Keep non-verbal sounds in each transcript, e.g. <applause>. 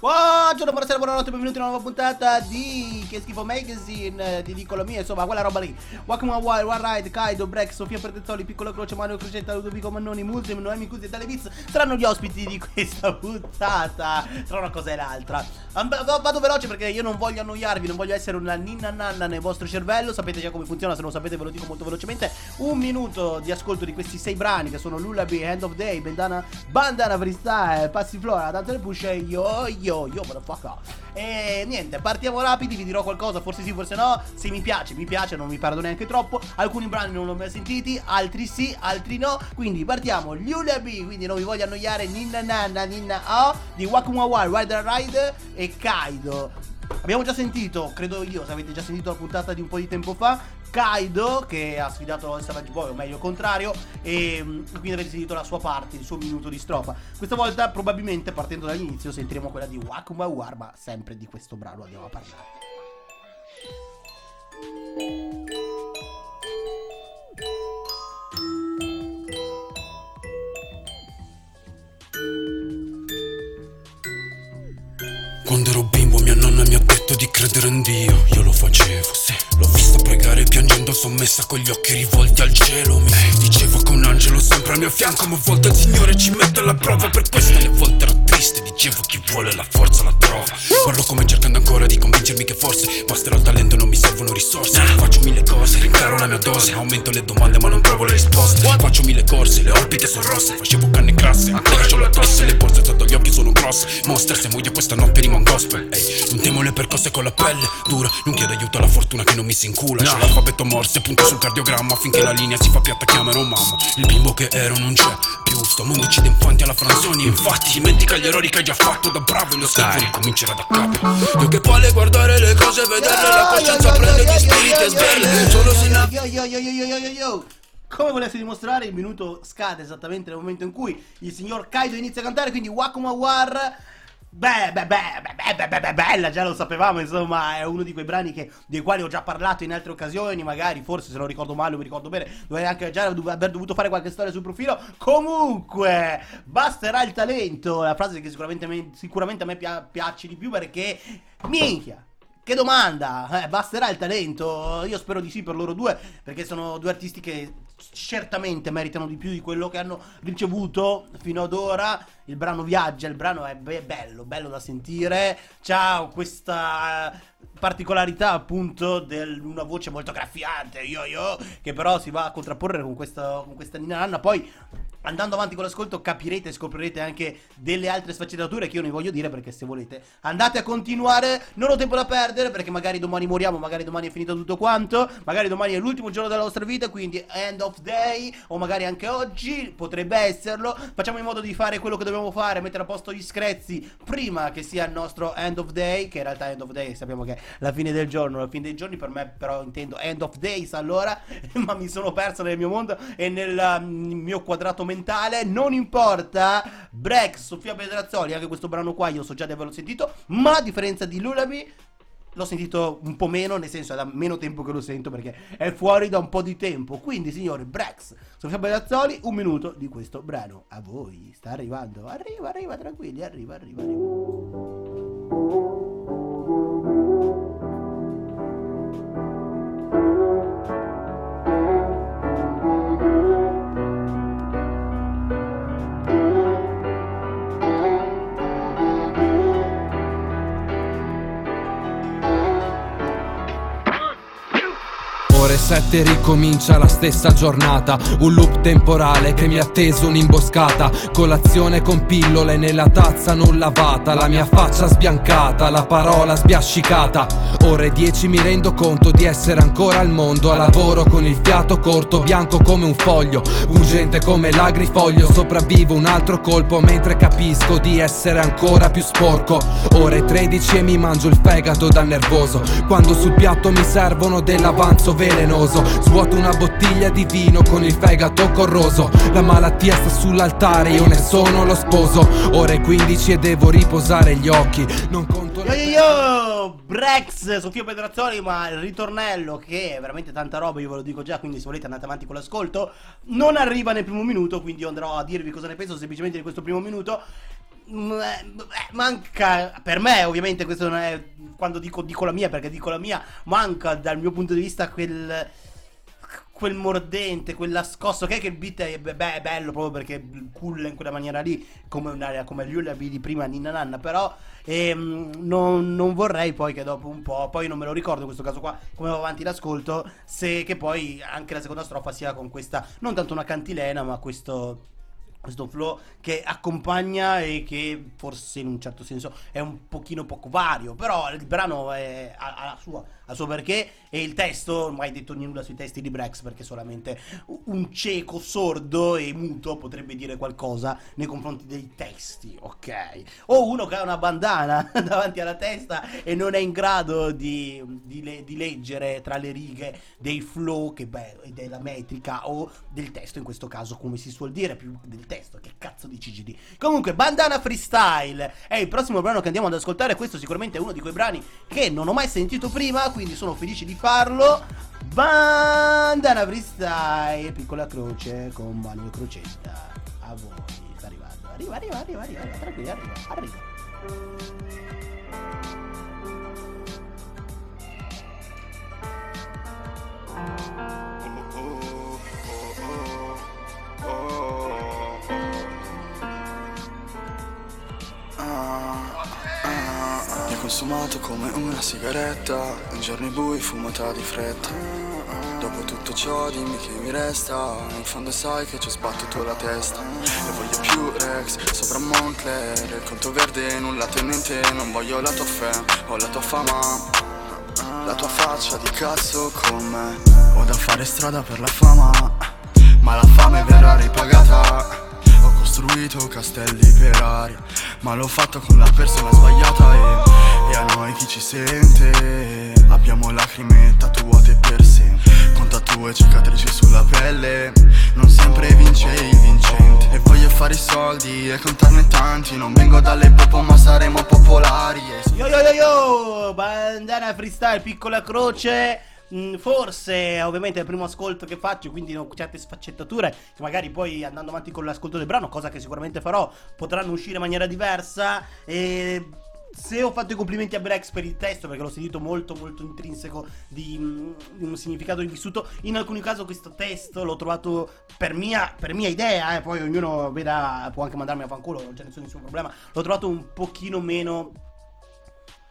Buongiorno, buonasera, buonanotte, benvenuti in una nuova puntata di Che schifo magazine, ti dico la mia, insomma, quella roba lì. Welcome on Wild, One Ride, Kaido, Break, Sofia Pertezzoli, Piccolo Croce, Mario Crocetta, Ludovico Mannoni, Muslim, Noemi Cusi e Televiz saranno gli ospiti di questa <laughs> puntata. Tra una cosa e l'altra. Vado veloce perché io non voglio annoiarvi, non voglio essere una ninna nanna nel vostro cervello. Sapete già come funziona, se non lo sapete ve lo dico molto velocemente. Un minuto di ascolto di questi sei brani che sono Lullaby, End of Day, Bandana, Bandana Freestyle, Passi Flora, Dante Push e Yo Yo Yo Motherfucker. E niente, partiamo rapidi, vi dirò qualcosa, forse sì, forse no. Se mi piace, mi piace, non mi perdo neanche troppo. Alcuni brani non li ho mai sentiti, altri sì, altri no. Quindi partiamo, Lullaby, quindi non vi voglio annoiare, Ninna Nanna, Ninna O, di Wakumawa, Rider Ride e Kaido. Abbiamo già sentito, credo io, se avete già sentito la puntata di un po' di tempo fa, Kaido che ha sfidato il Savage Boy, o meglio il contrario, e mm, quindi avete sentito la sua parte, il suo minuto di strofa. Questa volta probabilmente partendo dall'inizio sentiremo quella di Wakuma War, ma sempre di questo brano andiamo a parlare. Quando ero credere in Dio Io lo facevo, sì. L'ho vista pregare piangendo sommessa con gli occhi rivolti al cielo. Mi dicevo che un angelo sempre al mio fianco Ma a volte il Signore ci mette alla prova Per questo. Le volte ero triste Dicevo chi vuole la forza la trova. Parlo come cercando ancora di convincermi che forse Basterà il talento non mi servono risorse. Faccio mille cose, rincaro la mia dose. Aumento le domande ma non trovo le risposte. Faccio mille corse, le orbite sono rosse. Facevo canne classe, ancora? c'ho la tosse Le borse sotto occhi sono grosse Monster se muoio questa notte rimo un gospel. Ehi, non temo le percosse con la pelle dura Non chiedo aiuto alla fortuna che non mi si incula. C'ho l'alfabeto morse, punto sul cardiogramma Finché la linea si fa piatta chiamerò mamma. Il bimbo che ero non c'è più Sto mondo ci infanti alla franzoni. Infatti dimentica gli errori che hai già fatto da bravo E lo scherzo ricomincerà da capo. Io che palle guardare le cose, vederle La coscienza prende gli spiriti e sberle Solo se ne yo yo yo yo yo yo yo come volessi dimostrare, il minuto scade esattamente nel momento in cui il signor Kaido inizia a cantare, quindi Wakuma War Beh, beh, beh, beh, beh, beh, beh, bella, già lo sapevamo, insomma, è uno di quei brani che, dei quali ho già parlato in altre occasioni, magari, forse se non ricordo male o mi ricordo bene, dovrei anche già aver dovuto fare qualche storia sul profilo. Comunque, basterà il talento, la frase che sicuramente, sicuramente a me piace di più perché, minchia, che domanda! Eh, basterà il talento? Io spero di sì per loro due, perché sono due artisti che certamente meritano di più di quello che hanno ricevuto fino ad ora. Il brano viaggia, il brano è be- bello, bello da sentire. C'ha questa particolarità appunto di una voce molto graffiante, yo yo, che però si va a contrapporre con questa, con questa Nina Anna. Poi andando avanti con l'ascolto capirete e scoprirete anche delle altre sfaccettature che io non voglio dire perché se volete andate a continuare, non ho tempo da perdere perché magari domani moriamo, magari domani è finito tutto quanto, magari domani è l'ultimo giorno della nostra vita, quindi end of day o magari anche oggi, potrebbe esserlo, facciamo in modo di fare quello che dobbiamo fare, mettere a posto gli screzzi prima che sia il nostro end of day, che in realtà end of day sappiamo che è la fine del giorno, la fine dei giorni per me però intendo end of days allora, <laughs> ma mi sono perso nel mio mondo e nel um, mio quadrato mentale, non importa, Brex, Sofia Pedrazzoli, anche questo brano qua io so già di averlo sentito, ma a differenza di Lullaby l'ho sentito un po' meno, nel senso è da meno tempo che lo sento perché è fuori da un po' di tempo. Quindi, signori, Brex, Sofia Bellazzoli, un minuto di questo brano. A voi, sta arrivando. Arriva, arriva, tranquilli, arriva, arriva, arriva. 7 ricomincia la stessa giornata. Un loop temporale che mi ha teso un'imboscata. Colazione con pillole nella tazza non lavata. La mia faccia sbiancata, la parola sbiascicata. Ore 10 mi rendo conto di essere ancora al mondo. A lavoro con il fiato corto, bianco come un foglio. Urgente come l'agrifoglio Sopravvivo un altro colpo mentre capisco di essere ancora più sporco. Ore 13 e mi mangio il fegato da nervoso. Quando sul piatto mi servono dell'avanzo vero velenoso Svuoto una bottiglia di vino con il fegato corroso. La malattia sta sull'altare, io ne sono lo sposo. Ore 15 e devo riposare gli occhi. Non conto Yo yo yo! Brex, Sofia Pedrazzoli Ma il ritornello che è veramente tanta roba Io ve lo dico già, quindi se volete andate avanti con l'ascolto. Non arriva nel primo minuto Quindi io andrò a dirvi cosa ne penso semplicemente di questo primo minuto manca per me ovviamente questo non è quando dico, dico la mia perché dico la mia manca dal mio punto di vista quel quel mordente, quella scossa, ok che il beat è, beh, è bello proprio perché culla in quella maniera lì, come un'area come gli Ullabi di prima Ninna Nanna, però ehm, non, non, vorrei poi che dopo un po', poi non me lo ricordo in questo caso qua, come va avanti l'ascolto, se che poi anche la seconda strofa sia con questa, non tanto una cantilena, ma questo questo flow che accompagna e che forse in un certo senso è un pochino poco vario, però il brano è, ha, ha sua a suo perché e il testo, non mai detto nulla sui testi di Brex perché solamente un cieco, sordo e muto potrebbe dire qualcosa nei confronti dei testi, ok? O uno che ha una bandana <laughs> davanti alla testa e non è in grado di, di, di leggere tra le righe dei flow, che beh, della metrica o del testo in questo caso, come si suol dire, più del testo, che cazzo di CGD. Comunque, Bandana Freestyle è il prossimo brano che andiamo ad ascoltare, questo sicuramente è uno di quei brani che non ho mai sentito prima, quindi sono felice di farlo. Bandana freestyle, piccola croce con Manuel Crocetta. A voi, sta arrivando. Arriva, arriva, arriva, arriva, arriva, tranquillo, arriva, arriva. Consumato come una sigaretta In giorni bui fumata di fretta. Dopo tutto ciò dimmi che mi resta In fondo sai che ci ho sbattuto la testa. E voglio più Rex sopra Moncler Il conto verde nulla tenente Non voglio la tua fame ho la tua fama La tua faccia di cazzo con me. Ho da fare strada per la fama Ma la fame verrà ripagata. Ho costruito castelli per aria Ma l'ho fatto con la persona sbagliata e e a noi chi ci sente? Abbiamo lacrime tatuate per sempre. Con tatu e cicatrici sulla pelle. Non sempre vince il vincente. E voglio fare i soldi e contarne tanti. Non vengo dalle popo ma saremo popolari Yo yo yo yo! Bandana freestyle piccola croce. Mm, Forse, ovviamente, è il primo ascolto che faccio, quindi ho certe sfaccettature che magari poi andando avanti con l'ascolto del brano, cosa che sicuramente farò, potranno uscire in maniera diversa. E se ho fatto i complimenti a Brex per il testo, perché l'ho sentito molto molto intrinseco di, mm, di un significato rivissuto, in alcuni casi questo testo l'ho trovato per mia, per mia idea, eh, poi ognuno veda, può anche mandarmi a fanculo, non c'è nessun problema, l'ho trovato un pochino meno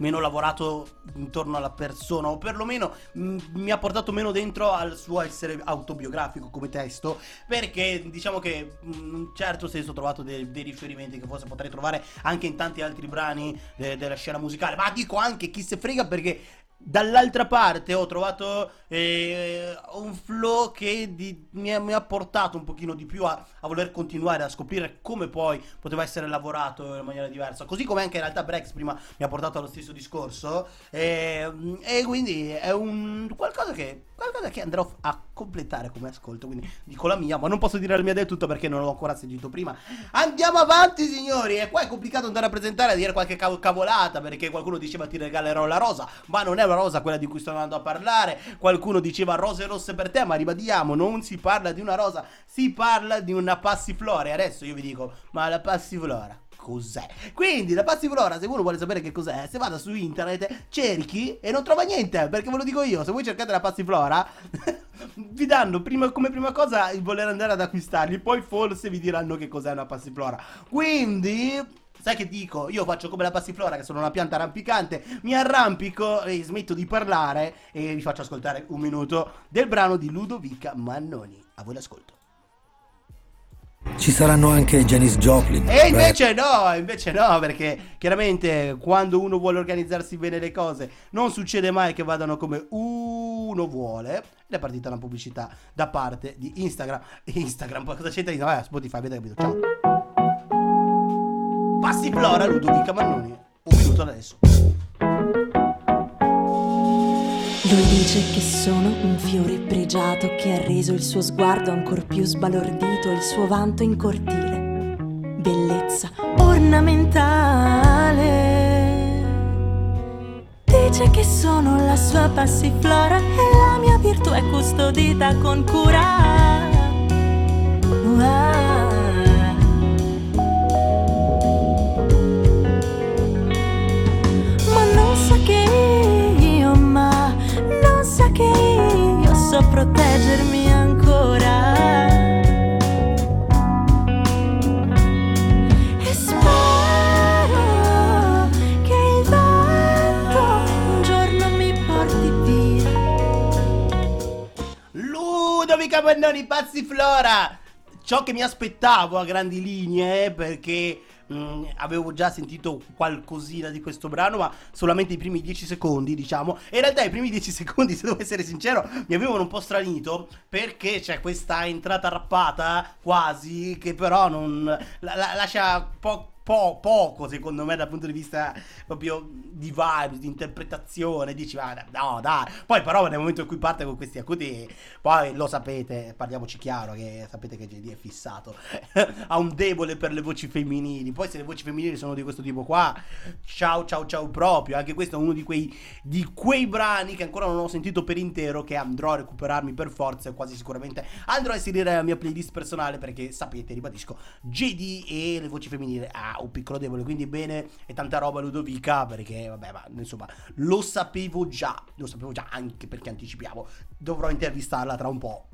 meno lavorato intorno alla persona o perlomeno mh, mm, mi ha portato meno dentro al suo essere autobiografico come testo perché diciamo che mm, in un certo senso ho trovato dei, dei riferimenti che forse potrei trovare anche in tanti altri brani de- della scena musicale. Ma dico anche chi se frega perché Dall'altra parte ho trovato eh, un flow che di, mi, ha, mi, ha, portato un pochino di più a, a, voler continuare a scoprire come poi poteva essere lavorato in maniera diversa. Così come anche in realtà Brex prima mi ha portato allo stesso discorso. E, e quindi è un qualcosa che, qualcosa che andrò a completare come ascolto. Quindi dico la mia, ma non posso dire la mia del tutto perché non l'ho ancora sentito prima. Andiamo avanti, signori. E qua è complicato andare a presentare e dire qualche cavolata perché qualcuno diceva ti regalerò la rosa, ma non è la rosa quella di cui sto andando a parlare. Qualcuno diceva rose rosse per te, ma ribadiamo, non si parla di una rosa, si parla di una passiflora. E adesso io vi dico, ma la passiflora cos'è. Quindi la passiflora, se uno vuole sapere che cos'è, se vada su internet, cerchi e non trova niente, perché ve lo dico io, se voi cercate la passiflora, <laughs> vi danno prima, come prima cosa il voler andare ad acquistarli, poi forse vi diranno che cos'è una passiflora. Quindi Sai che dico? Io faccio come la passiflora, che sono una pianta arrampicante, mi arrampico e smetto di parlare e vi faccio ascoltare un minuto del brano di Ludovica Mannoni. A voi l'ascolto. Ci saranno anche Janis Joplin. E invece Beh. no, invece no, perché chiaramente quando uno vuole organizzarsi bene le cose non succede mai che vadano come uno vuole. Ed è partita una pubblicità da parte di Instagram. Instagram, cosa c'entra? Eh, Spotify, avete capito? Ciao. Passiflora Ludovica Mannoni. Un minuto adesso. Lui dice che sono un fiore pregiato che ha reso il suo sguardo ancor più sbalordito, il suo vanto in cortile. Bellezza ornamentale. Dice che sono la sua passiflora e la mia virtù è custodita con cura. Wow. Proteggermi ancora. E spero che il vento un giorno mi porti via. Ludovica Bannoni, Pazzi Flora! Ciò che mi aspettavo a grandi linee, perché mh, avevo già sentito qualcosina di questo brano, ma solamente i primi 10 secondi, diciamo. E in realtà i primi 10 secondi, <laughs> se devo essere sincero, mi avevano un po' stranito, perché c'è questa entrata rappata, quasi, che però non... la- la- lascia po- po- poco secondo me dal punto di vista proprio di vibes, di interpretazione, dici ma no dai, poi però nel momento in cui parte con questi acuti, poi lo sapete, parliamoci chiaro che sapete che JD è fissato, <laughs> ha un debole per le voci femminili, poi se le voci femminili sono di questo tipo qua, ciao ciao ciao proprio, anche questo è uno di quei, di quei brani che ancora non ho sentito per intero, che andrò a recuperarmi per forza quasi sicuramente andrò a inserire nella mia playlist personale perché sapete, ribadisco, JD e le voci femminili ha un piccolo debole, quindi bene e tanta roba Ludovica perché vabbè, ma insomma, lo sapevo già, lo sapevo già anche perché anticipiamo, dovrò intervistarla tra un po'.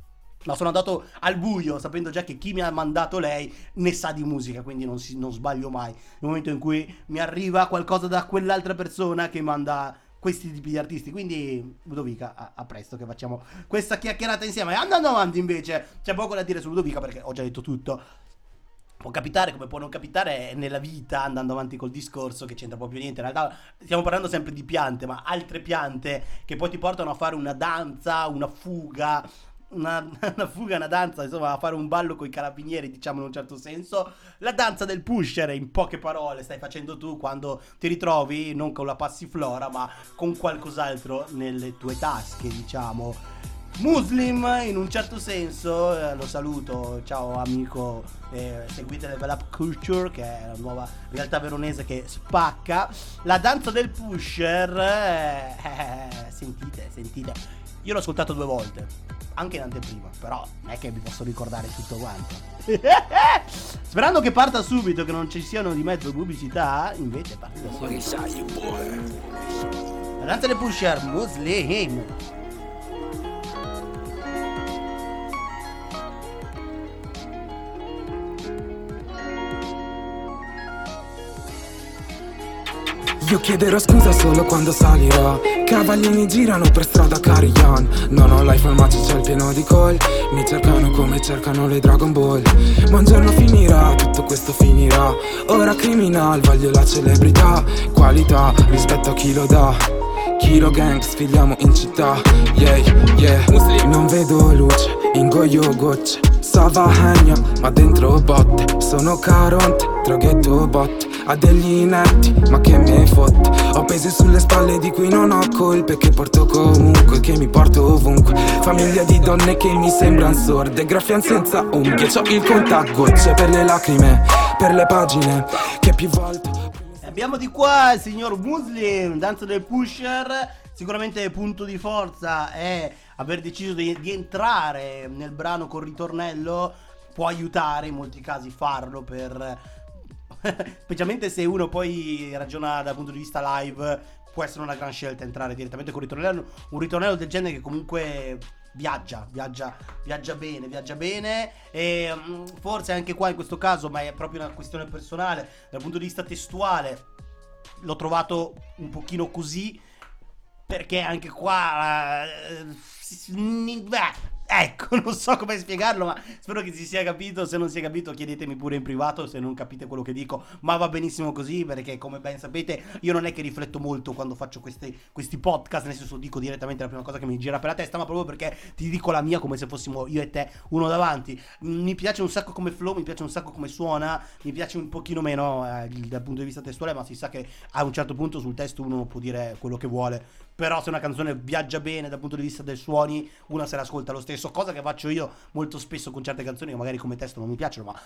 Ma sono andato al buio sapendo già che chi mi ha mandato lei ne sa di musica, quindi non, si- non sbaglio mai. Nel momento in cui mi arriva qualcosa da quell'altra persona che manda questi tipi di artisti. Quindi, Ludovica, a, a presto che facciamo questa chiacchierata insieme. Andando avanti invece, c'è poco da dire su Ludovica perché ho già detto tutto. Può capitare come può non capitare nella vita, andando avanti col discorso, che c'entra proprio niente. In realtà stiamo parlando sempre di piante, ma altre piante che poi ti portano a fare una danza, una fuga, una, <laughs> una fuga, una danza, insomma, a fare un ballo con i carabinieri, diciamo in un certo senso. La danza del pusher, in poche parole, stai facendo tu quando ti ritrovi non con la passiflora, ma con qualcos'altro nelle tue tasche, diciamo. Muslim in un certo senso, eh, lo saluto, ciao amico, eh, seguite Level Up Culture che è la nuova realtà veronese che spacca. La danza del pusher, eh, eh, sentite, sentite, io l'ho ascoltato due volte, anche in anteprima, però non è che mi posso ricordare tutto quanto. <laughs> Sperando che parta subito, che non ci siano di mezzo pubblicità, invece parte da subito. La danza del pusher, Muslim. Io chiederò scusa solo quando salirò. Cavallini girano per strada Carian Non ho l'iPhone ma c'è il pieno di call Mi cercano come cercano le Dragon Ball. Ma un giorno finirà, tutto questo finirà. Ora criminal, voglio la celebrità. Qualità rispetto a chi lo dà. Kilo gang, sfiliamo in città. Yeah, yeah. Non vedo luce, ingoio gocce Savahegna, ma dentro botte. Sono caronte, traghetto botte Ha degli inetti, ma che me fotte Ho pesi sulle spalle di cui non ho colpe Che porto comunque, che mi porto ovunque. Famiglia di donne che mi sembrano sorde Graffian senza unghie. C'ho il contagocce per le lacrime Per le pagine che più volte Abbiamo di qua il signor Muslim, danza del pusher. Sicuramente punto di forza è aver deciso di, di entrare nel brano con ritornello. Può aiutare in molti casi farlo per. <laughs> Specialmente se uno poi ragiona dal punto di vista live, può essere una gran scelta entrare direttamente con ritornello. Un ritornello del genere che comunque viaggia, viaggia, viaggia bene, viaggia bene. E mm, forse anche qua in questo caso, ma è proprio una questione personale, dal punto di vista testuale, l'ho trovato un pochino così. Perché anche qua. beh, ecco, non so come spiegarlo, ma spero che si sia capito. Se non si è capito, chiedetemi pure in privato se non capite quello che dico. Ma va benissimo così, perché come ben sapete, io non è che rifletto molto quando faccio questi, questi podcast. Nel senso, dico direttamente la prima cosa che mi gira per la testa, ma proprio perché ti dico la mia come se fossimo io e te uno davanti. Mi piace un sacco come flow, mi piace un sacco come suona, mi piace un pochino meno eh, dal punto di vista testuale, ma si sa che a un certo punto sul testo uno può dire quello che vuole. Però se una canzone viaggia bene dal punto di vista dei suoni, una se l'ascolta lo stesso, cosa che faccio io molto spesso con certe canzoni che magari come testo non mi piacciono, ma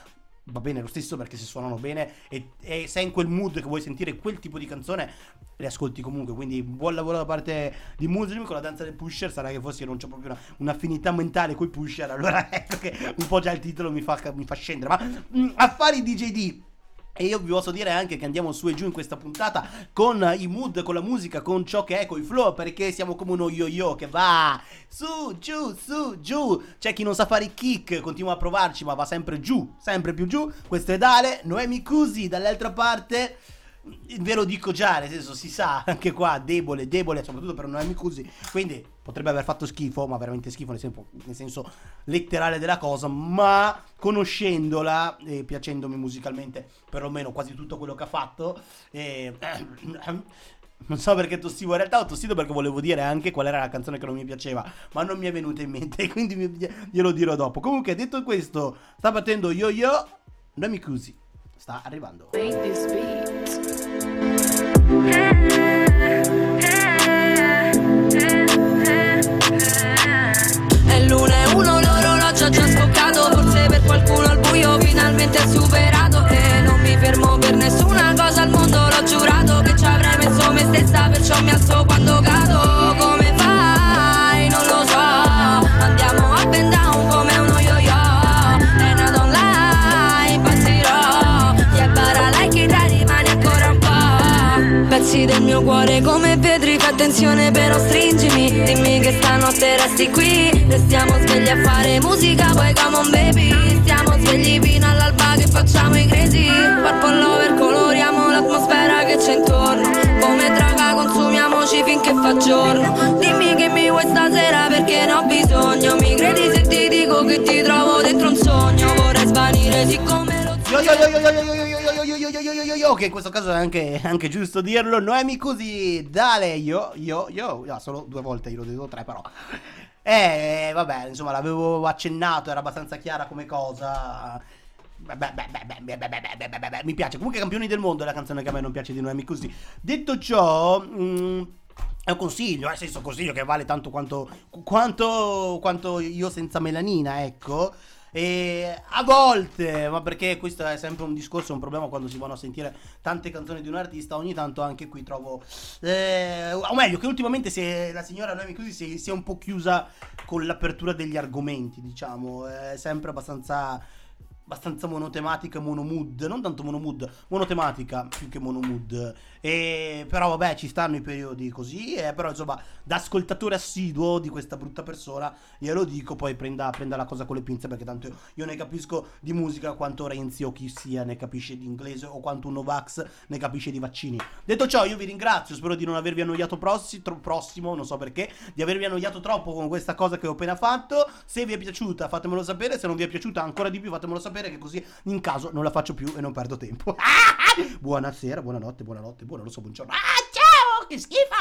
va bene lo stesso perché se suonano bene e, e sei in quel mood che vuoi sentire quel tipo di canzone, le ascolti comunque. Quindi buon lavoro da parte di Muslim con la danza del pusher, sarà che forse io non c'ho proprio una- un'affinità mentale con i pusher, allora <laughs> ecco che un po' già il titolo mi fa, mi fa scendere. Ma mm, affari DJD. E io vi posso dire anche che andiamo su e giù in questa puntata con i mood, con la musica, con ciò che è, con i flow, perché siamo come uno yo-yo che va su, giù, su, giù. C'è chi non sa fare i kick, continua a provarci, ma va sempre giù, sempre più giù. Questo è Dale, Noemi Cusi, dall'altra parte ve lo dico già, nel senso si sa anche qua debole, debole soprattutto per Noemi Cusi, quindi potrebbe aver fatto schifo, ma veramente schifo nel senso, nel senso letterale della cosa, ma conoscendola e piacendomi musicalmente perlomeno quasi tutto quello che ha fatto, eh, <clears throat> non so perché tossivo, in realtà ho tossito perché volevo dire anche qual era la canzone che non mi piaceva, ma non mi è venuta in mente, <laughs> quindi glielo dirò dopo. Comunque, detto questo, sta battendo yo yo, Noemi Cusi sta arrivando. È attenzione però stringimi. Dimmi che stanotte resti qui. Restiamo svegli a fare musica Poi come on baby. Stiamo svegli fino all'alba che facciamo i crazy Purple lover coloriamo l'atmosfera che c'è intorno. Come droga consumiamoci finché fa giorno. Dimmi che mi vuoi stasera perché ne ho bisogno. Mi credi se ti dico che ti trovo dentro un sogno? Vorrei svanire siccome che in questo caso è anche, anche giusto dirlo. Noemi così, dale, io, io, io. No, solo due volte, io lo devo tre però. Eh, vabbè, insomma, l'avevo accennato, era abbastanza chiara come cosa. Mi piace. Comunque, campioni del mondo è la canzone che a me non piace di Noemi così. Detto ciò... Mh, è un consiglio, nel senso consiglio che vale tanto quanto, quanto, quanto io senza melanina, ecco. E a volte, ma perché questo è sempre un discorso, un problema quando si vanno a sentire tante canzoni di un artista, ogni tanto anche qui trovo, eh, o meglio, che ultimamente è- la signora Noemi così si è un po' chiusa con l'apertura degli argomenti, diciamo, è sempre abbastanza abbastanza monotematica monomood, non tanto monomood, monotematica più che monomood. E però vabbè, ci stanno i periodi così, e però insomma, da ascoltatore assiduo di questa brutta persona, glielo dico, poi prenda, prenda la cosa con le pinze perché tanto io ne capisco di musica quanto Renzi o chi sia ne capisce di inglese o quanto un Novax ne capisce di vaccini. Detto ciò, io vi ringrazio, spero di non avervi annoiato prossi- tro- prossimo, non so perché, di avervi annoiato troppo con questa cosa che ho appena fatto. Se vi è piaciuta fatemelo sapere, se non vi è piaciuta ancora di più fatemelo sapere che così in caso non la faccio più e non perdo tempo. <laughs> Buonasera, buonanotte, buonanotte, buona, non lo so, buongiorno. Ah, ciao, che schifo!